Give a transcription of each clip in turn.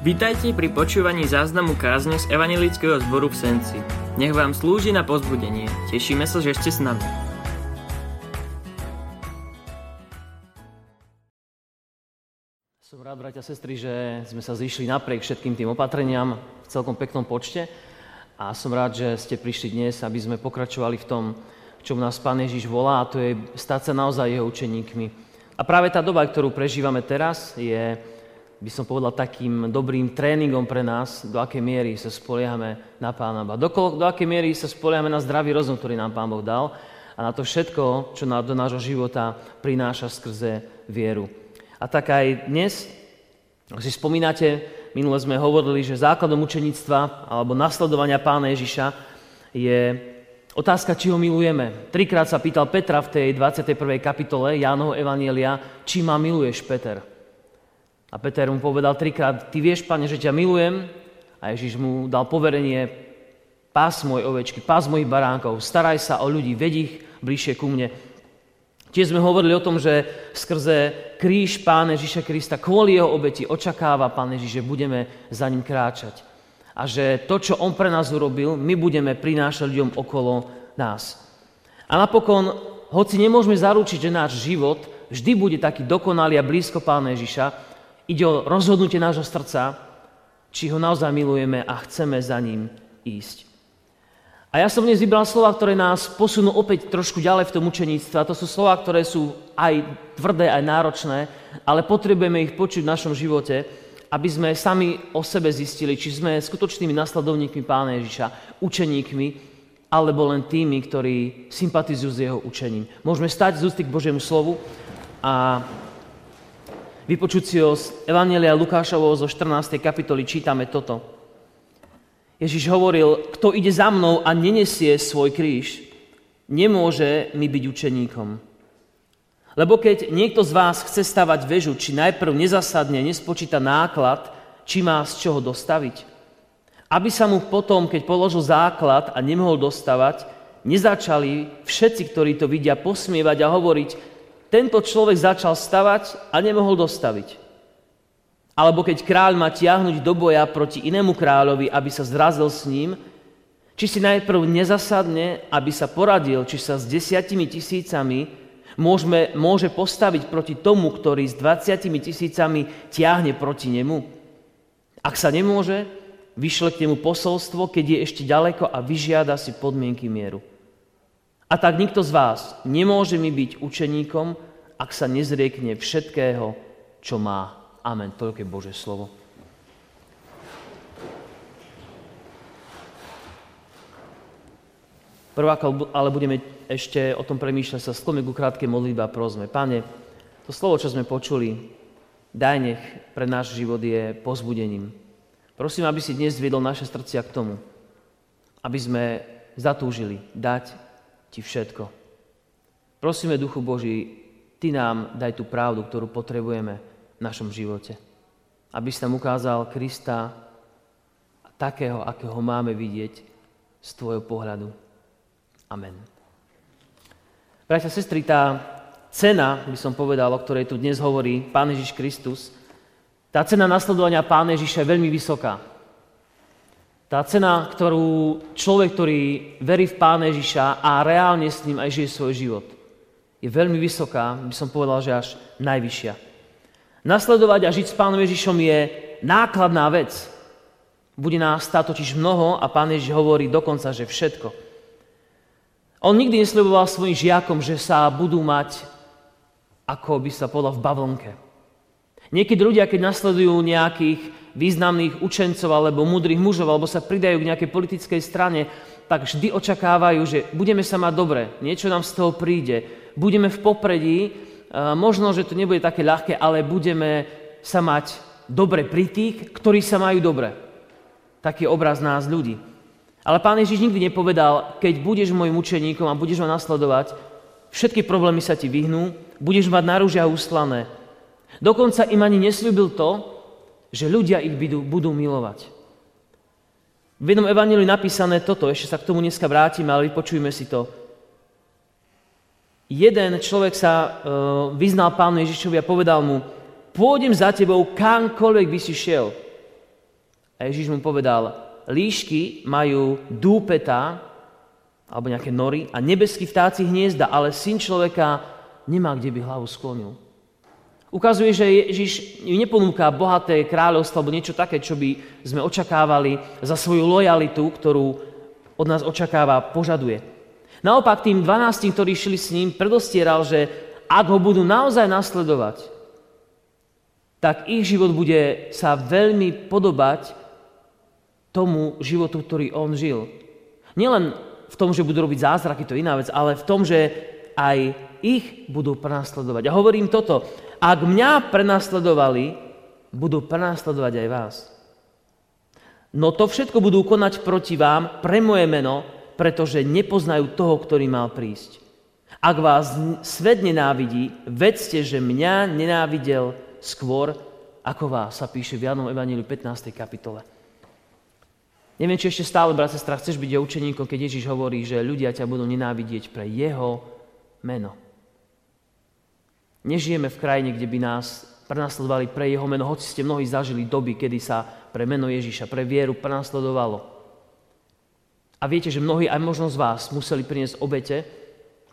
Vítajte pri počúvaní záznamu kázne z Evangelického zboru v Senci. Nech vám slúži na pozbudenie. Tešíme sa, že ste s nami. Som rád, bratia a sestry, že sme sa zišli napriek všetkým tým opatreniam v celkom peknom počte. A som rád, že ste prišli dnes, aby sme pokračovali v tom, čo nás Pán Ježiš volá, a to je stať sa naozaj jeho učeníkmi. A práve tá doba, ktorú prežívame teraz, je by som povedal, takým dobrým tréningom pre nás, do akej miery sa spoliehame na Pána Boha. Do, do akej miery sa spoliehame na zdravý rozum, ktorý nám Pán Boh dal a na to všetko, čo nám do nášho života prináša skrze vieru. A tak aj dnes, ak si spomínate, minule sme hovorili, že základom učeníctva alebo nasledovania Pána Ježiša je otázka, či ho milujeme. Trikrát sa pýtal Petra v tej 21. kapitole Jánoho Evanielia, či ma miluješ, Peter. A Peter mu povedal trikrát, ty vieš, pane, že ťa milujem. A Ježiš mu dal poverenie, pás môj ovečky, pás mojich baránkov, staraj sa o ľudí, ved ich bližšie ku mne. Tiež sme hovorili o tom, že skrze kríž Pána Ježiša Krista, kvôli jeho obeti, očakáva Pán Ježiš, že budeme za ním kráčať. A že to, čo on pre nás urobil, my budeme prinášať ľuďom okolo nás. A napokon, hoci nemôžeme zaručiť, že náš život vždy bude taký dokonalý a blízko Pána Ježiša, Ide o rozhodnutie nášho srdca, či ho naozaj milujeme a chceme za ním ísť. A ja som dnes vybral slova, ktoré nás posunú opäť trošku ďalej v tom učeníctve. A to sú slova, ktoré sú aj tvrdé, aj náročné, ale potrebujeme ich počuť v našom živote, aby sme sami o sebe zistili, či sme skutočnými nasledovníkmi Pána Ježiša, učeníkmi, alebo len tými, ktorí sympatizujú s jeho učením. Môžeme stať z ústy k Božiemu slovu a vypočuť si ho z Evangelia Lukášovho zo 14. kapitoly čítame toto. Ježiš hovoril, kto ide za mnou a nenesie svoj kríž, nemôže mi byť učeníkom. Lebo keď niekto z vás chce stavať väžu, či najprv nezasadne, nespočíta náklad, či má z čoho dostaviť. Aby sa mu potom, keď položil základ a nemohol dostavať, nezačali všetci, ktorí to vidia, posmievať a hovoriť, tento človek začal stavať a nemohol dostaviť. Alebo keď kráľ má tiahnuť do boja proti inému kráľovi, aby sa zrazil s ním, či si najprv nezasadne, aby sa poradil, či sa s desiatimi tisícami môžeme, môže postaviť proti tomu, ktorý s 20 tisícami tiahne proti nemu. Ak sa nemôže, vyšle k nemu posolstvo, keď je ešte ďaleko a vyžiada si podmienky mieru. A tak nikto z vás nemôže mi byť učeníkom, ak sa nezriekne všetkého, čo má. Amen. To je Bože slovo. Prvá, ale budeme ešte o tom premýšľať, sa sklome ku krátkej modlitbe a prosme. Pane, to slovo, čo sme počuli, daj nech pre náš život je pozbudením. Prosím, aby si dnes viedol naše srdcia k tomu, aby sme zatúžili dať ti všetko. Prosíme, Duchu Boží, Ty nám daj tú pravdu, ktorú potrebujeme v našom živote. Aby si nám ukázal Krista takého, akého máme vidieť z Tvojho pohľadu. Amen. Bratia, sestry, tá cena, by som povedal, o ktorej tu dnes hovorí Pán Ježiš Kristus, tá cena nasledovania Pána Ježiša je veľmi vysoká. Tá cena, ktorú človek, ktorý verí v Pána Ježiša a reálne s ním aj žije svoj život, je veľmi vysoká, by som povedal, že až najvyššia. Nasledovať a žiť s Pánom Ježišom je nákladná vec. Bude nás stáť totiž mnoho a Pán Ježiš hovorí dokonca, že všetko. On nikdy nesledoval svojim žiakom, že sa budú mať, ako by sa povedal, v bavlnke. Niekedy ľudia, keď nasledujú nejakých významných učencov alebo múdrych mužov, alebo sa pridajú k nejakej politickej strane, tak vždy očakávajú, že budeme sa mať dobre, niečo nám z toho príde, budeme v popredí, možno, že to nebude také ľahké, ale budeme sa mať dobre pri tých, ktorí sa majú dobre. Taký obraz nás ľudí. Ale pán Ježiš nikdy nepovedal, keď budeš môjim učeníkom a budeš ma nasledovať, všetky problémy sa ti vyhnú, budeš mať náružia úslané. Dokonca im ani nesľúbil to, že ľudia ich budú, budú milovať. V jednom evaníliu napísané toto, ešte sa k tomu dneska vrátime, ale vypočujme si to. Jeden človek sa uh, vyznal pánu Ježišovi a povedal mu, pôjdem za tebou kamkoľvek by si šiel. A Ježiš mu povedal, líšky majú dúpeta, alebo nejaké nory, a nebeský vtáci hniezda, ale syn človeka nemá kde by hlavu sklonil. Ukazuje, že Ježiš neponúka bohaté kráľovstvo alebo niečo také, čo by sme očakávali za svoju lojalitu, ktorú od nás očakáva, požaduje. Naopak tým 12, ktorí šli s ním, predostieral, že ak ho budú naozaj nasledovať, tak ich život bude sa veľmi podobať tomu životu, ktorý on žil. Nielen v tom, že budú robiť zázraky, to je iná vec, ale v tom, že aj ich budú prenasledovať. A hovorím toto, ak mňa prenasledovali, budú prenasledovať aj vás. No to všetko budú konať proti vám pre moje meno, pretože nepoznajú toho, ktorý mal prísť. Ak vás svet nenávidí, vedzte, že mňa nenávidel skôr ako vás, sa píše v Janom Evangeliu 15. kapitole. Neviem, či ešte stále, brat, sestra, chceš byť učeníkom, keď Ježiš hovorí, že ľudia ťa budú nenávidieť pre jeho meno. Nežijeme v krajine, kde by nás prenasledovali pre jeho meno, hoci ste mnohí zažili doby, kedy sa pre meno Ježiša, pre vieru prenasledovalo. A viete, že mnohí, aj možno z vás, museli priniesť obete,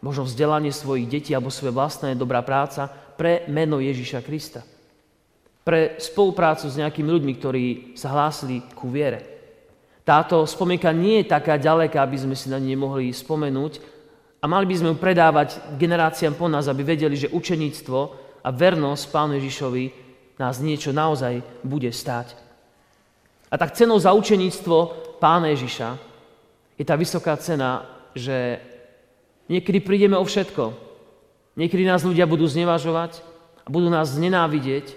možno vzdelanie svojich detí alebo svoje vlastné dobrá práca pre meno Ježiša Krista. Pre spoluprácu s nejakými ľuďmi, ktorí sa hlásili ku viere. Táto spomienka nie je taká ďaleká, aby sme si na ne nemohli spomenúť, a mali by sme ju predávať generáciám po nás, aby vedeli, že učeníctvo a vernosť Pánu Ježišovi nás niečo naozaj bude stáť. A tak cenou za učeníctvo Pána Ježiša je tá vysoká cena, že niekedy prídeme o všetko. Niekedy nás ľudia budú znevažovať a budú nás nenávidieť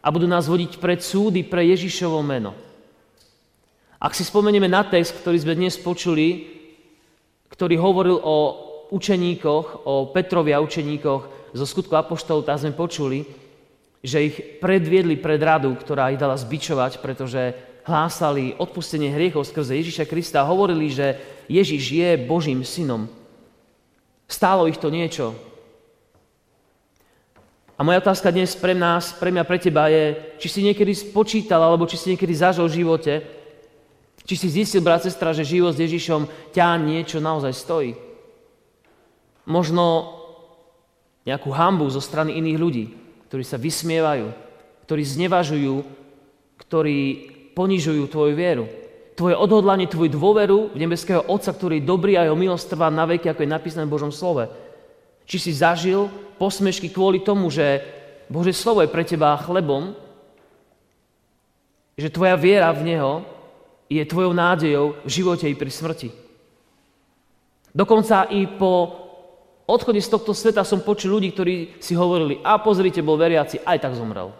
a budú nás vodiť pred súdy pre Ježišovo meno. Ak si spomenieme na text, ktorý sme dnes počuli, ktorý hovoril o učeníkoch, o Petrovi a učeníkoch zo skutku Apoštolov, tam sme počuli, že ich predviedli pred radu, ktorá ich dala zbičovať, pretože hlásali odpustenie hriechov skrze Ježiša Krista a hovorili, že Ježiš je Božím synom. Stálo ich to niečo. A moja otázka dnes pre nás, pre mňa, pre teba je, či si niekedy spočítal, alebo či si niekedy zažil v živote, či si zistil, brat, sestra, že život s Ježišom ťa niečo naozaj stojí možno nejakú hambu zo strany iných ľudí, ktorí sa vysmievajú, ktorí znevažujú, ktorí ponižujú tvoju vieru. Tvoje odhodlanie, tvoju dôveru v nebeského Otca, ktorý je dobrý a jeho milosť trvá na veky, ako je napísané v Božom slove. Či si zažil posmešky kvôli tomu, že Bože slovo je pre teba chlebom, že tvoja viera v Neho je tvojou nádejou v živote i pri smrti. Dokonca i po odchode z tohto sveta som počul ľudí, ktorí si hovorili, a pozrite, bol veriaci, aj tak zomrel.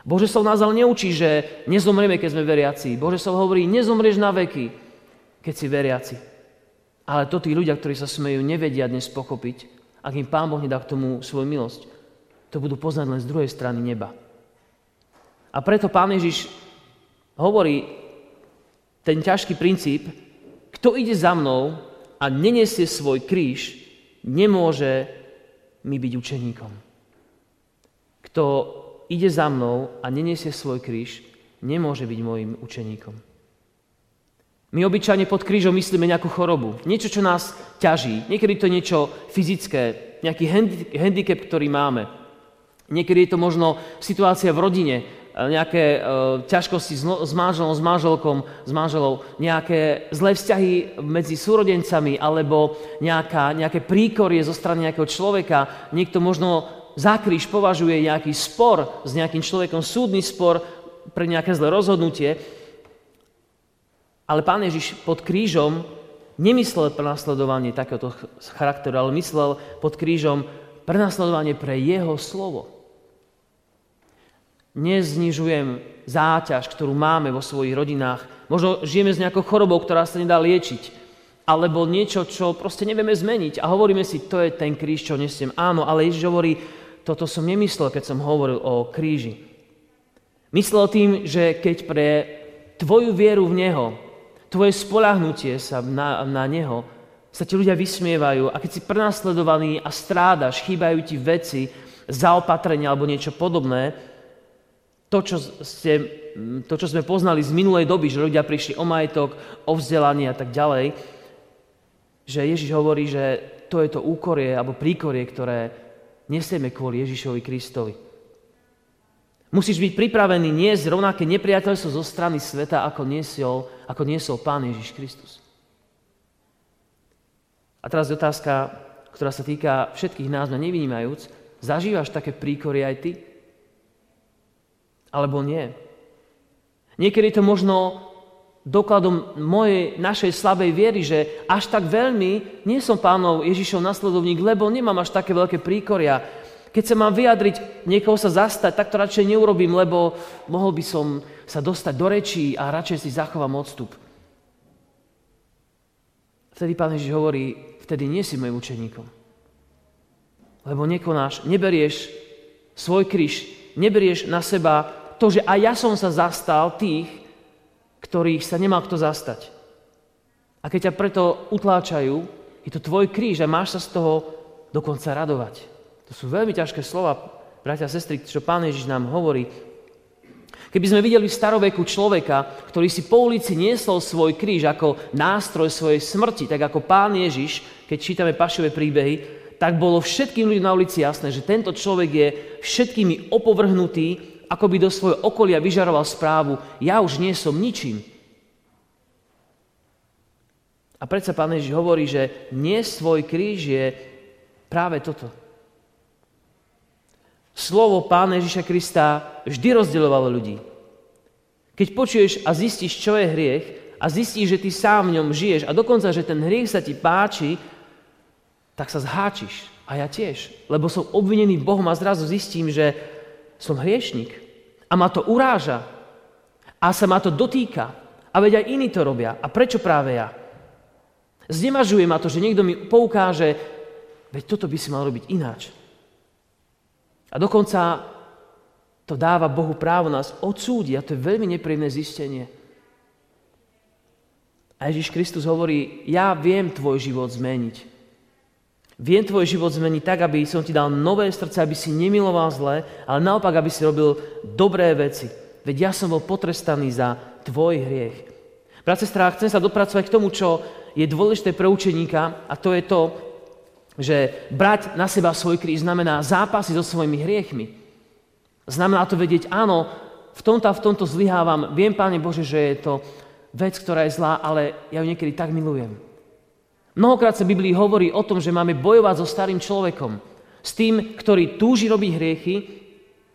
Bože sa nás ale neučí, že nezomrieme, keď sme veriaci. Bože sa hovorí, nezomrieš na veky, keď si veriaci. Ale to tí ľudia, ktorí sa smejú, nevedia dnes pochopiť, ak im Pán Boh nedá k tomu svoju milosť. To budú poznať len z druhej strany neba. A preto Pán Ježiš hovorí ten ťažký princíp, kto ide za mnou a nenesie svoj kríž, nemôže mi byť učeníkom. Kto ide za mnou a neniesie svoj kríž, nemôže byť môjim učeníkom. My obyčajne pod krížom myslíme nejakú chorobu, niečo, čo nás ťaží. Niekedy to je niečo fyzické, nejaký handicap, ktorý máme. Niekedy je to možno situácia v rodine, nejaké e, ťažkosti s manželom, s manželkom, s manželou, nejaké zlé vzťahy medzi súrodencami alebo nejaká, nejaké príkorie zo strany nejakého človeka. Niekto možno za kríž považuje nejaký spor s nejakým človekom, súdny spor pre nejaké zlé rozhodnutie. Ale pán Ježiš pod krížom nemyslel prenasledovanie takéhoto charakteru, ale myslel pod krížom prenasledovanie pre jeho slovo neznižujem záťaž, ktorú máme vo svojich rodinách. Možno žijeme s nejakou chorobou, ktorá sa nedá liečiť. Alebo niečo, čo proste nevieme zmeniť. A hovoríme si, to je ten kríž, čo nesiem. Áno, ale Ježiš hovorí, toto som nemyslel, keď som hovoril o kríži. Myslel tým, že keď pre tvoju vieru v Neho, tvoje spolahnutie sa na, na Neho, sa ti ľudia vysmievajú a keď si prenasledovaný a strádaš, chýbajú ti veci, zaopatrenia alebo niečo podobné, to, čo ste mm, to, čo sme poznali z minulej doby, že ľudia prišli o majetok, o vzdelanie a tak ďalej, že Ježiš hovorí, že to je to úkorie alebo príkorie, ktoré nesieme kvôli Ježišovi Kristovi. Musíš byť pripravený niesť rovnaké nepriateľstvo zo strany sveta, ako niesol, ako niesol Pán Ježiš Kristus. A teraz je otázka, ktorá sa týka všetkých nás, mňa nevynímajúc. Zažívaš také príkory aj ty? Alebo nie? Niekedy to možno dokladom mojej, našej slabej viery, že až tak veľmi nie som pánov Ježišov nasledovník, lebo nemám až také veľké príkoria. Keď sa mám vyjadriť, niekoho sa zastať, tak to radšej neurobím, lebo mohol by som sa dostať do rečí a radšej si zachovám odstup. Vtedy pán Ježiš hovorí, vtedy nie si môjim učeníkom. Lebo nekonáš, neberieš svoj kríž, neberieš na seba to, že aj ja som sa zastal tých, ktorých sa nemá kto zastať. A keď ťa preto utláčajú, je to tvoj kríž a máš sa z toho dokonca radovať. To sú veľmi ťažké slova, bratia a sestry, čo Pán Ježiš nám hovorí. Keby sme videli v staroveku človeka, ktorý si po ulici niesol svoj kríž ako nástroj svojej smrti, tak ako Pán Ježiš, keď čítame pašové príbehy, tak bolo všetkým ľuďom na ulici jasné, že tento človek je všetkými opovrhnutý, ako by do svojho okolia vyžaroval správu, ja už nie som ničím. A predsa Pán Ježiš hovorí, že nie svoj kríž je práve toto. Slovo Pána Ježiša Krista vždy rozdeľovalo ľudí. Keď počuješ a zistíš, čo je hriech a zistíš, že ty sám v ňom žiješ a dokonca, že ten hriech sa ti páči, tak sa zháčiš. A ja tiež, lebo som obvinený Bohom a zrazu zistím, že som hriešnik. A ma to uráža. A sa ma to dotýka. A veď aj iní to robia. A prečo práve ja? Znevažuje ma to, že niekto mi poukáže, veď toto by si mal robiť ináč. A dokonca to dáva Bohu právo nás odsúdiť a to je veľmi nepríjemné zistenie. A Ježiš Kristus hovorí, ja viem tvoj život zmeniť. Viem tvoj život zmeniť tak, aby som ti dal nové srdce, aby si nemiloval zle, ale naopak, aby si robil dobré veci. Veď ja som bol potrestaný za tvoj hriech. Brat, sestra, chcem sa dopracovať k tomu, čo je dôležité pre učeníka a to je to, že brať na seba svoj kríž znamená zápasy so svojimi hriechmi. Znamená to vedieť, áno, v tomto a v tomto zlyhávam. Viem, Páne Bože, že je to vec, ktorá je zlá, ale ja ju niekedy tak milujem. Mnohokrát sa Biblii hovorí o tom, že máme bojovať so starým človekom. S tým, ktorý túži robiť hriechy,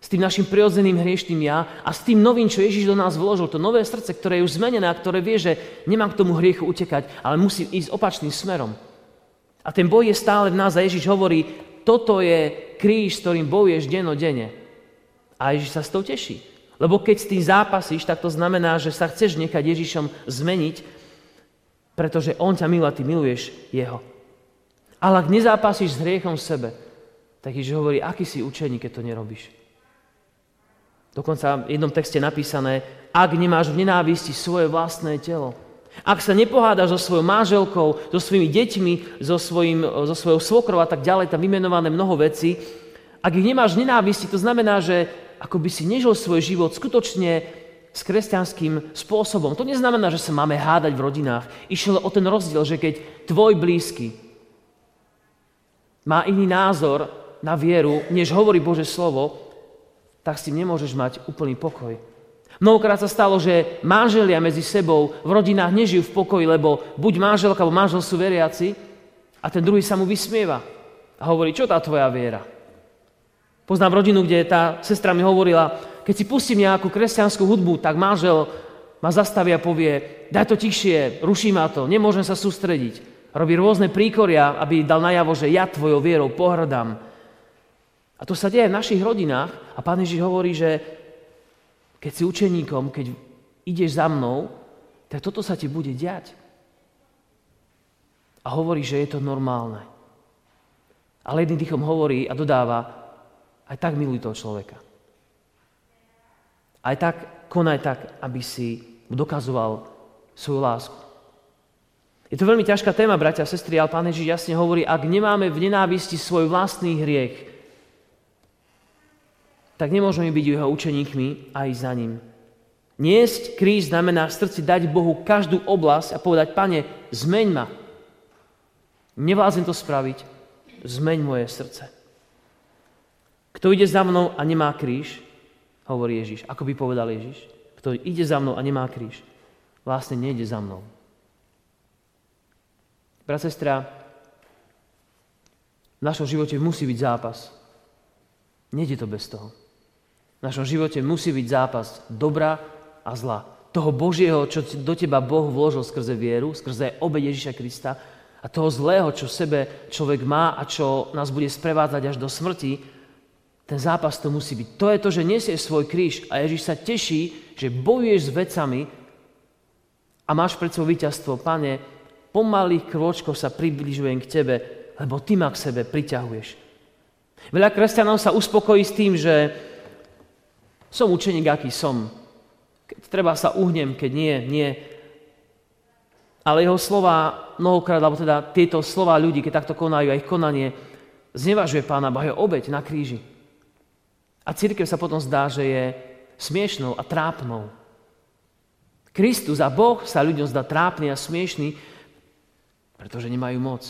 s tým našim prirodzeným hriešným ja a s tým novým, čo Ježiš do nás vložil, to nové srdce, ktoré je už zmenené a ktoré vie, že nemám k tomu hriechu utekať, ale musím ísť opačným smerom. A ten boj je stále v nás a Ježiš hovorí, toto je kríž, s ktorým bojuješ dennodenne. A Ježiš sa s tou teší. Lebo keď s tým zápasíš, tak to znamená, že sa chceš nechať Ježišom zmeniť, pretože On ťa miluje ty miluješ Jeho. Ale ak nezápasíš s hriechom v sebe, tak Ježiš hovorí, aký si učení, keď to nerobíš. Dokonca v jednom texte napísané, ak nemáš v nenávisti svoje vlastné telo, ak sa nepohádaš so svojou manželkou, so svojimi deťmi, so, svojim, so svojou svokrou a tak ďalej, tam vymenované mnoho vecí, ak ich nemáš nenávisti, to znamená, že ako by si nežil svoj život skutočne s kresťanským spôsobom. To neznamená, že sa máme hádať v rodinách. Išlo o ten rozdiel, že keď tvoj blízky má iný názor na vieru, než hovorí Bože slovo, tak s tým nemôžeš mať úplný pokoj. Mnohokrát sa stalo, že manželia medzi sebou v rodinách nežijú v pokoji, lebo buď manželka alebo manžel sú veriaci a ten druhý sa mu vysmieva a hovorí, čo tá tvoja viera? Poznám rodinu, kde tá sestra mi hovorila, keď si pustím nejakú kresťanskú hudbu, tak manžel ma zastaví a povie, daj to tichšie, ruší ma to, nemôžem sa sústrediť. Robí rôzne príkoria, aby dal najavo, že ja tvojou vierou pohrdám. A to sa deje v našich rodinách a Pán Ježiš hovorí, že keď si učeníkom, keď ideš za mnou, tak toto sa ti bude diať. A hovorí, že je to normálne. Ale jedným dýchom hovorí a dodáva, aj tak miluj toho človeka. Aj tak konaj tak, aby si dokazoval svoju lásku. Je to veľmi ťažká téma, bratia a sestry, ale Pán Ježiš jasne hovorí, ak nemáme v nenávisti svoj vlastný hriech, tak nemôžeme byť jeho učeníkmi aj za ním. Niesť kríž znamená v srdci dať Bohu každú oblasť a povedať, pane, zmeň ma. Nevlázim to spraviť, zmeň moje srdce. Kto ide za mnou a nemá kríž, hovorí Ježiš, ako by povedal Ježiš, kto ide za mnou a nemá kríž, vlastne nejde za mnou. Brat, sestra, v našom živote musí byť zápas. Nejde to bez toho. V našom živote musí byť zápas dobra a zla. Toho Božieho, čo do teba Boh vložil skrze vieru, skrze obe Ježiša Krista a toho zlého, čo sebe človek má a čo nás bude sprevádzať až do smrti, ten zápas to musí byť. To je to, že nesieš svoj kríž a Ježiš sa teší, že bojuješ s vecami a máš pred svojho víťazstvo. Pane, pomalých krôčkov sa približujem k Tebe, lebo Ty ma k sebe priťahuješ. Veľa kresťanov sa uspokojí s tým, že som učeník, aký som. Keď treba sa uhnem, keď nie, nie. Ale jeho slova mnohokrát, alebo teda tieto slova ľudí, keď takto konajú a ich konanie, znevažuje Pána Boha, obeď na kríži. A církev sa potom zdá, že je smiešnou a trápnou. Kristus a Boh sa ľuďom zdá trápny a smiešný, pretože nemajú moc.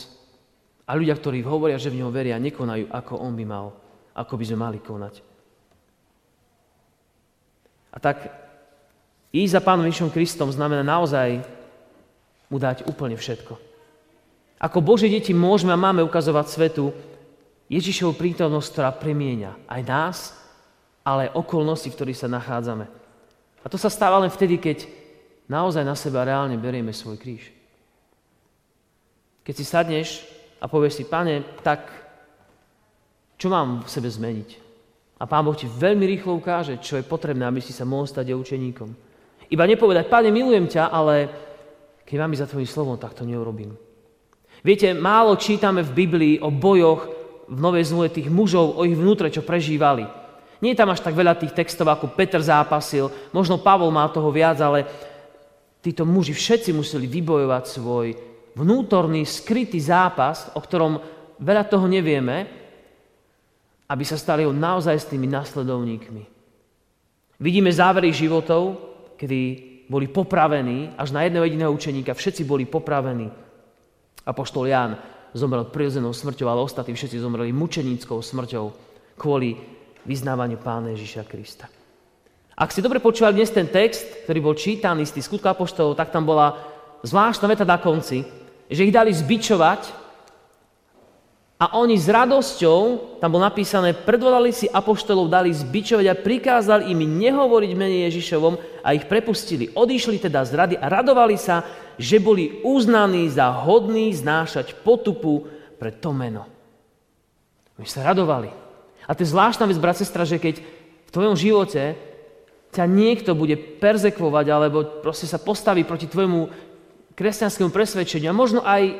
A ľudia, ktorí hovoria, že v ňom veria, nekonajú, ako on by mal, ako by sme mali konať. A tak ísť za Pánom Ježišom Kristom znamená naozaj mu dať úplne všetko. Ako Božie deti môžeme a máme ukazovať svetu Ježišovu prítomnosť, ktorá premieňa aj nás, ale okolnosti, v ktorých sa nachádzame. A to sa stáva len vtedy, keď naozaj na seba reálne berieme svoj kríž. Keď si sadneš a povieš si, pane, tak čo mám v sebe zmeniť? A Pán Boh ti veľmi rýchlo ukáže, čo je potrebné, aby si sa mohol stať učeníkom. Iba nepovedať, Pane, milujem ťa, ale keď mám ísť za tvojim slovom, tak to neurobím. Viete, málo čítame v Biblii o bojoch v Novej zmluve tých mužov, o ich vnútre, čo prežívali. Nie je tam až tak veľa tých textov, ako Peter zápasil, možno Pavol má toho viac, ale títo muži všetci museli vybojovať svoj vnútorný, skrytý zápas, o ktorom veľa toho nevieme, aby sa stali naozaj s tými nasledovníkmi. Vidíme závery životov, kedy boli popravení, až na jedného jediného učeníka, všetci boli popravení. Apoštol Ján zomrel prirodzenou smrťou, ale ostatní všetci zomreli mučeníckou smrťou kvôli vyznávaniu Pána Ježiša Krista. Ak ste dobre počúvali dnes ten text, ktorý bol čítaný z tých skutkov apoštolov, tak tam bola zvláštna veta na konci, že ich dali zbičovať a oni s radosťou, tam bolo napísané, predvolali si apoštolov, dali zbičovať a prikázali im nehovoriť mene Ježišovom a ich prepustili. Odišli teda z rady a radovali sa, že boli uznaní za hodní znášať potupu pre to meno. Oni sa radovali. A to je zvláštna vec, brat, sestra, že keď v tvojom živote ťa niekto bude perzekvovať alebo proste sa postaví proti tvojmu kresťanskému presvedčeniu a možno aj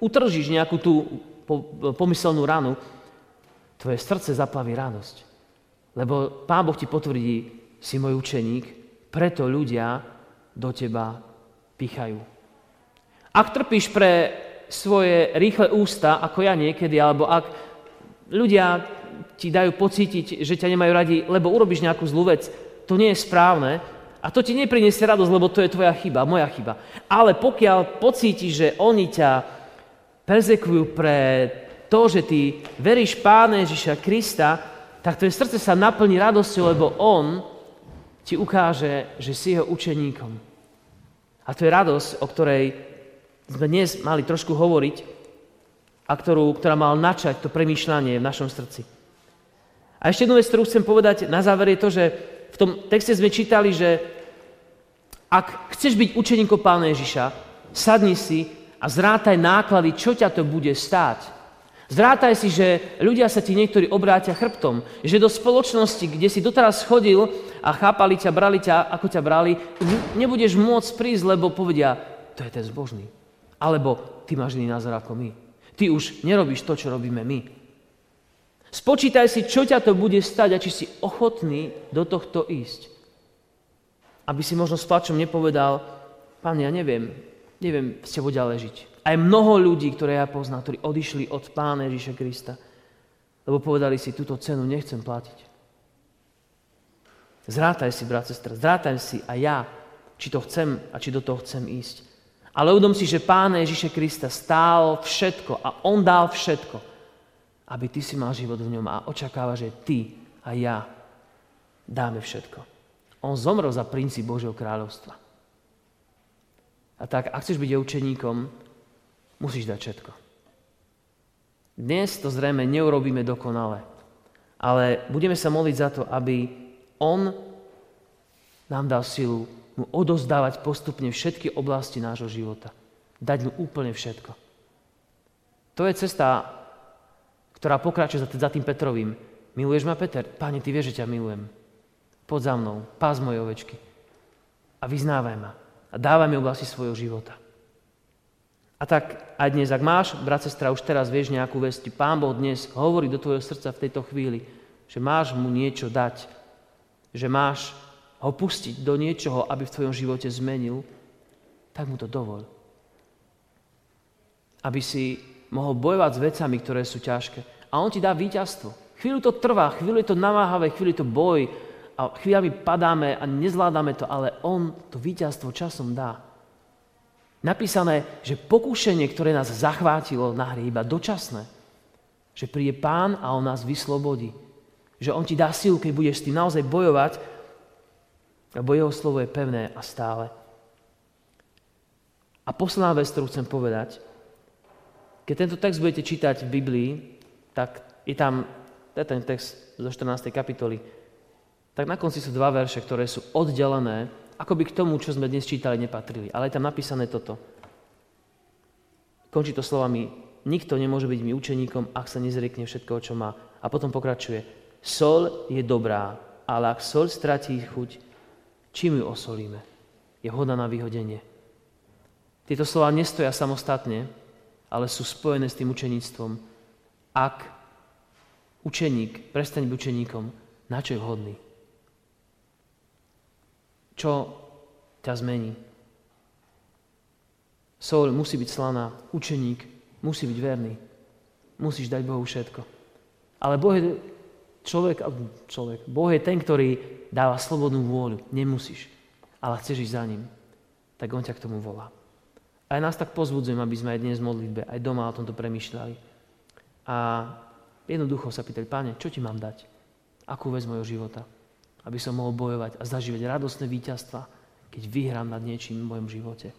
utržíš nejakú tú pomyselnú ranu, tvoje srdce zaplaví radosť. Lebo Pán Boh ti potvrdí, si môj učeník, preto ľudia do teba pichajú. Ak trpíš pre svoje rýchle ústa, ako ja niekedy, alebo ak ľudia ti dajú pocítiť, že ťa nemajú radi, lebo urobíš nejakú zlú vec, to nie je správne, a to ti nepriniesie radosť, lebo to je tvoja chyba, moja chyba. Ale pokiaľ pocítiš, že oni ťa persekujú pre to, že ty veríš Pána Ježiša Krista, tak tvoje srdce sa naplní radosťou, lebo On ti ukáže, že si jeho učeníkom. A to je radosť, o ktorej sme dnes mali trošku hovoriť a ktorú, ktorá mal načať to premýšľanie v našom srdci. A ešte jednu vec, ktorú chcem povedať na záver je to, že v tom texte sme čítali, že ak chceš byť učeníkom Pána Ježiša, sadni si a zrátaj náklady, čo ťa to bude stáť. Zrátaj si, že ľudia sa ti niektorí obrátia chrbtom, že do spoločnosti, kde si doteraz chodil a chápali ťa, brali ťa, ako ťa brali, nebudeš môcť prísť, lebo povedia, to je ten zbožný. Alebo ty máš iný názor ako my. Ty už nerobíš to, čo robíme my. Spočítaj si, čo ťa to bude stať a či si ochotný do tohto ísť. Aby si možno s plačom nepovedal, pán, ja neviem, neviem s tebou ďalej žiť. Aj mnoho ľudí, ktoré ja poznám, ktorí odišli od pána Ježiša Krista, lebo povedali si, túto cenu nechcem platiť. Zrátaj si, brat, sestra, zrátaj si a ja, či to chcem a či do toho chcem ísť. Ale uvedom si, že Pán Ježiše Krista stál všetko a On dal všetko, aby ty si mal život v ňom a očakáva, že ty a ja dáme všetko. On zomrel za princíp Božieho kráľovstva. A tak, ak chceš byť učeníkom, musíš dať všetko. Dnes to zrejme neurobíme dokonale, ale budeme sa modliť za to, aby On nám dal silu mu odozdávať postupne všetky oblasti nášho života. Dať mu úplne všetko. To je cesta, ktorá pokračuje za tým Petrovým. Miluješ ma, Peter? Páne, ty vieš, že ťa milujem. Poď za mnou, pás moje ovečky. A vyznávaj ma. A dávaj mi oblasti svojho života. A tak aj dnes, ak máš, brat, sestra, už teraz vieš nejakú vesti, Pán Boh dnes hovorí do tvojho srdca v tejto chvíli, že máš mu niečo dať, že máš ho pustiť do niečoho, aby v tvojom živote zmenil, tak mu to dovol. Aby si mohol bojovať s vecami, ktoré sú ťažké. A on ti dá víťazstvo. Chvíľu to trvá, chvíľu je to namáhavé, chvíľu je to boj a chvíľami padáme a nezvládame to, ale on to víťazstvo časom dá. Napísané, že pokúšenie, ktoré nás zachvátilo na hry, iba dočasné. Že príde pán a on nás vyslobodí. Že on ti dá silu, keď budeš s tým naozaj bojovať, lebo jeho slovo je pevné a stále. A posledná vec, ktorú chcem povedať, keď tento text budete čítať v Biblii, tak je tam, to je ten text zo 14. kapitoly, tak na konci sú dva verše, ktoré sú oddelené ako by k tomu, čo sme dnes čítali, nepatrili. Ale je tam napísané toto. Končí to slovami, nikto nemôže byť mi učeníkom, ak sa nezriekne všetko, čo má. A potom pokračuje, sol je dobrá, ale ak sol stratí chuť, čím ju osolíme? Je hoda na vyhodenie. Tieto slova nestoja samostatne, ale sú spojené s tým učeníctvom. Ak učeník prestane byť učeníkom, na čo je vhodný? Čo ťa zmení? Sol musí byť slaná, učeník musí byť verný. Musíš dať Bohu všetko. Ale Boh je človek, človek, Boh je ten, ktorý dáva slobodnú vôľu. Nemusíš, ale chceš ísť za ním. Tak On ťa k tomu volá. Aj nás tak pozbudzujem, aby sme aj dnes v modlitbe, aj doma o tomto premyšľali. A jednoducho sa pýtali, páne, čo ti mám dať? Akú vec mojho života? aby som mohol bojovať a zažívať radostné víťazstva, keď vyhrám nad niečím v mojom živote.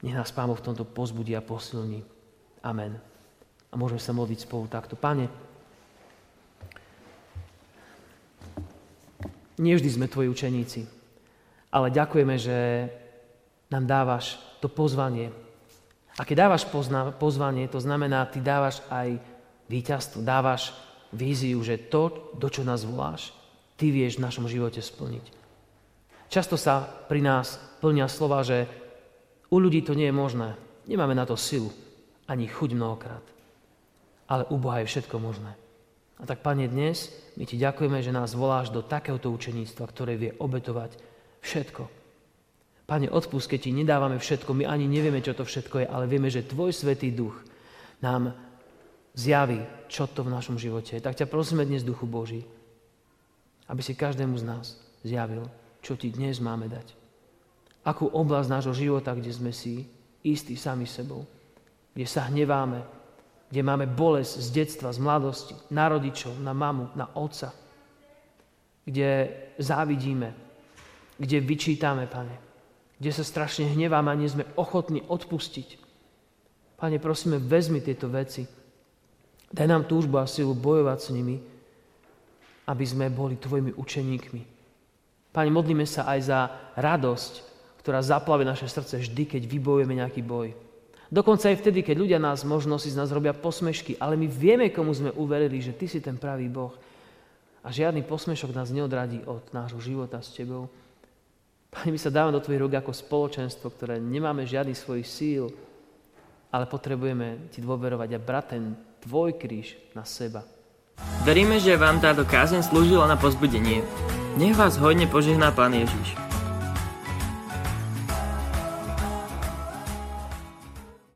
Nech nás Pán v tomto pozbudí a posilní. Amen. A môžeme sa modliť spolu takto. Pane, nevždy sme Tvoji učeníci, ale ďakujeme, že nám dávaš to pozvanie. A keď dávaš pozna- pozvanie, to znamená, Ty dávaš aj víťazstvo, dávaš víziu, že to, do čo nás voláš, Ty vieš v našom živote splniť. Často sa pri nás plnia slova, že u ľudí to nie je možné. Nemáme na to silu, ani chuť mnohokrát. Ale u Boha je všetko možné. A tak, Pane, dnes my Ti ďakujeme, že nás voláš do takéhoto učeníctva, ktoré vie obetovať všetko. Pane, odpust, keď Ti nedávame všetko, my ani nevieme, čo to všetko je, ale vieme, že Tvoj Svetý Duch nám zjaví, čo to v našom živote je. Tak ťa prosíme dnes, Duchu Boží, aby si každému z nás zjavil, čo ti dnes máme dať. Akú oblasť nášho života, kde sme si istí sami sebou, kde sa hneváme, kde máme bolesť z detstva, z mladosti, na rodičov, na mamu, na otca, kde závidíme, kde vyčítame, Pane, kde sa strašne hneváme a nie sme ochotní odpustiť. Pane, prosíme, vezmi tieto veci. Daj nám túžbu a silu bojovať s nimi, aby sme boli Tvojimi učeníkmi. Pane, modlíme sa aj za radosť, ktorá zaplaví naše srdce vždy, keď vybojujeme nejaký boj. Dokonca aj vtedy, keď ľudia nás možno si z nás robia posmešky, ale my vieme, komu sme uverili, že Ty si ten pravý Boh. A žiadny posmešok nás neodradí od nášho života s Tebou. Pane, my sa dávame do Tvojich rúk ako spoločenstvo, ktoré nemáme žiadny svojich síl, ale potrebujeme Ti dôverovať a brať ten Tvoj kríž na seba. Veríme, že vám táto kázeň slúžila na pozbudenie. Nech vás hodne požehná Pán Ježiš.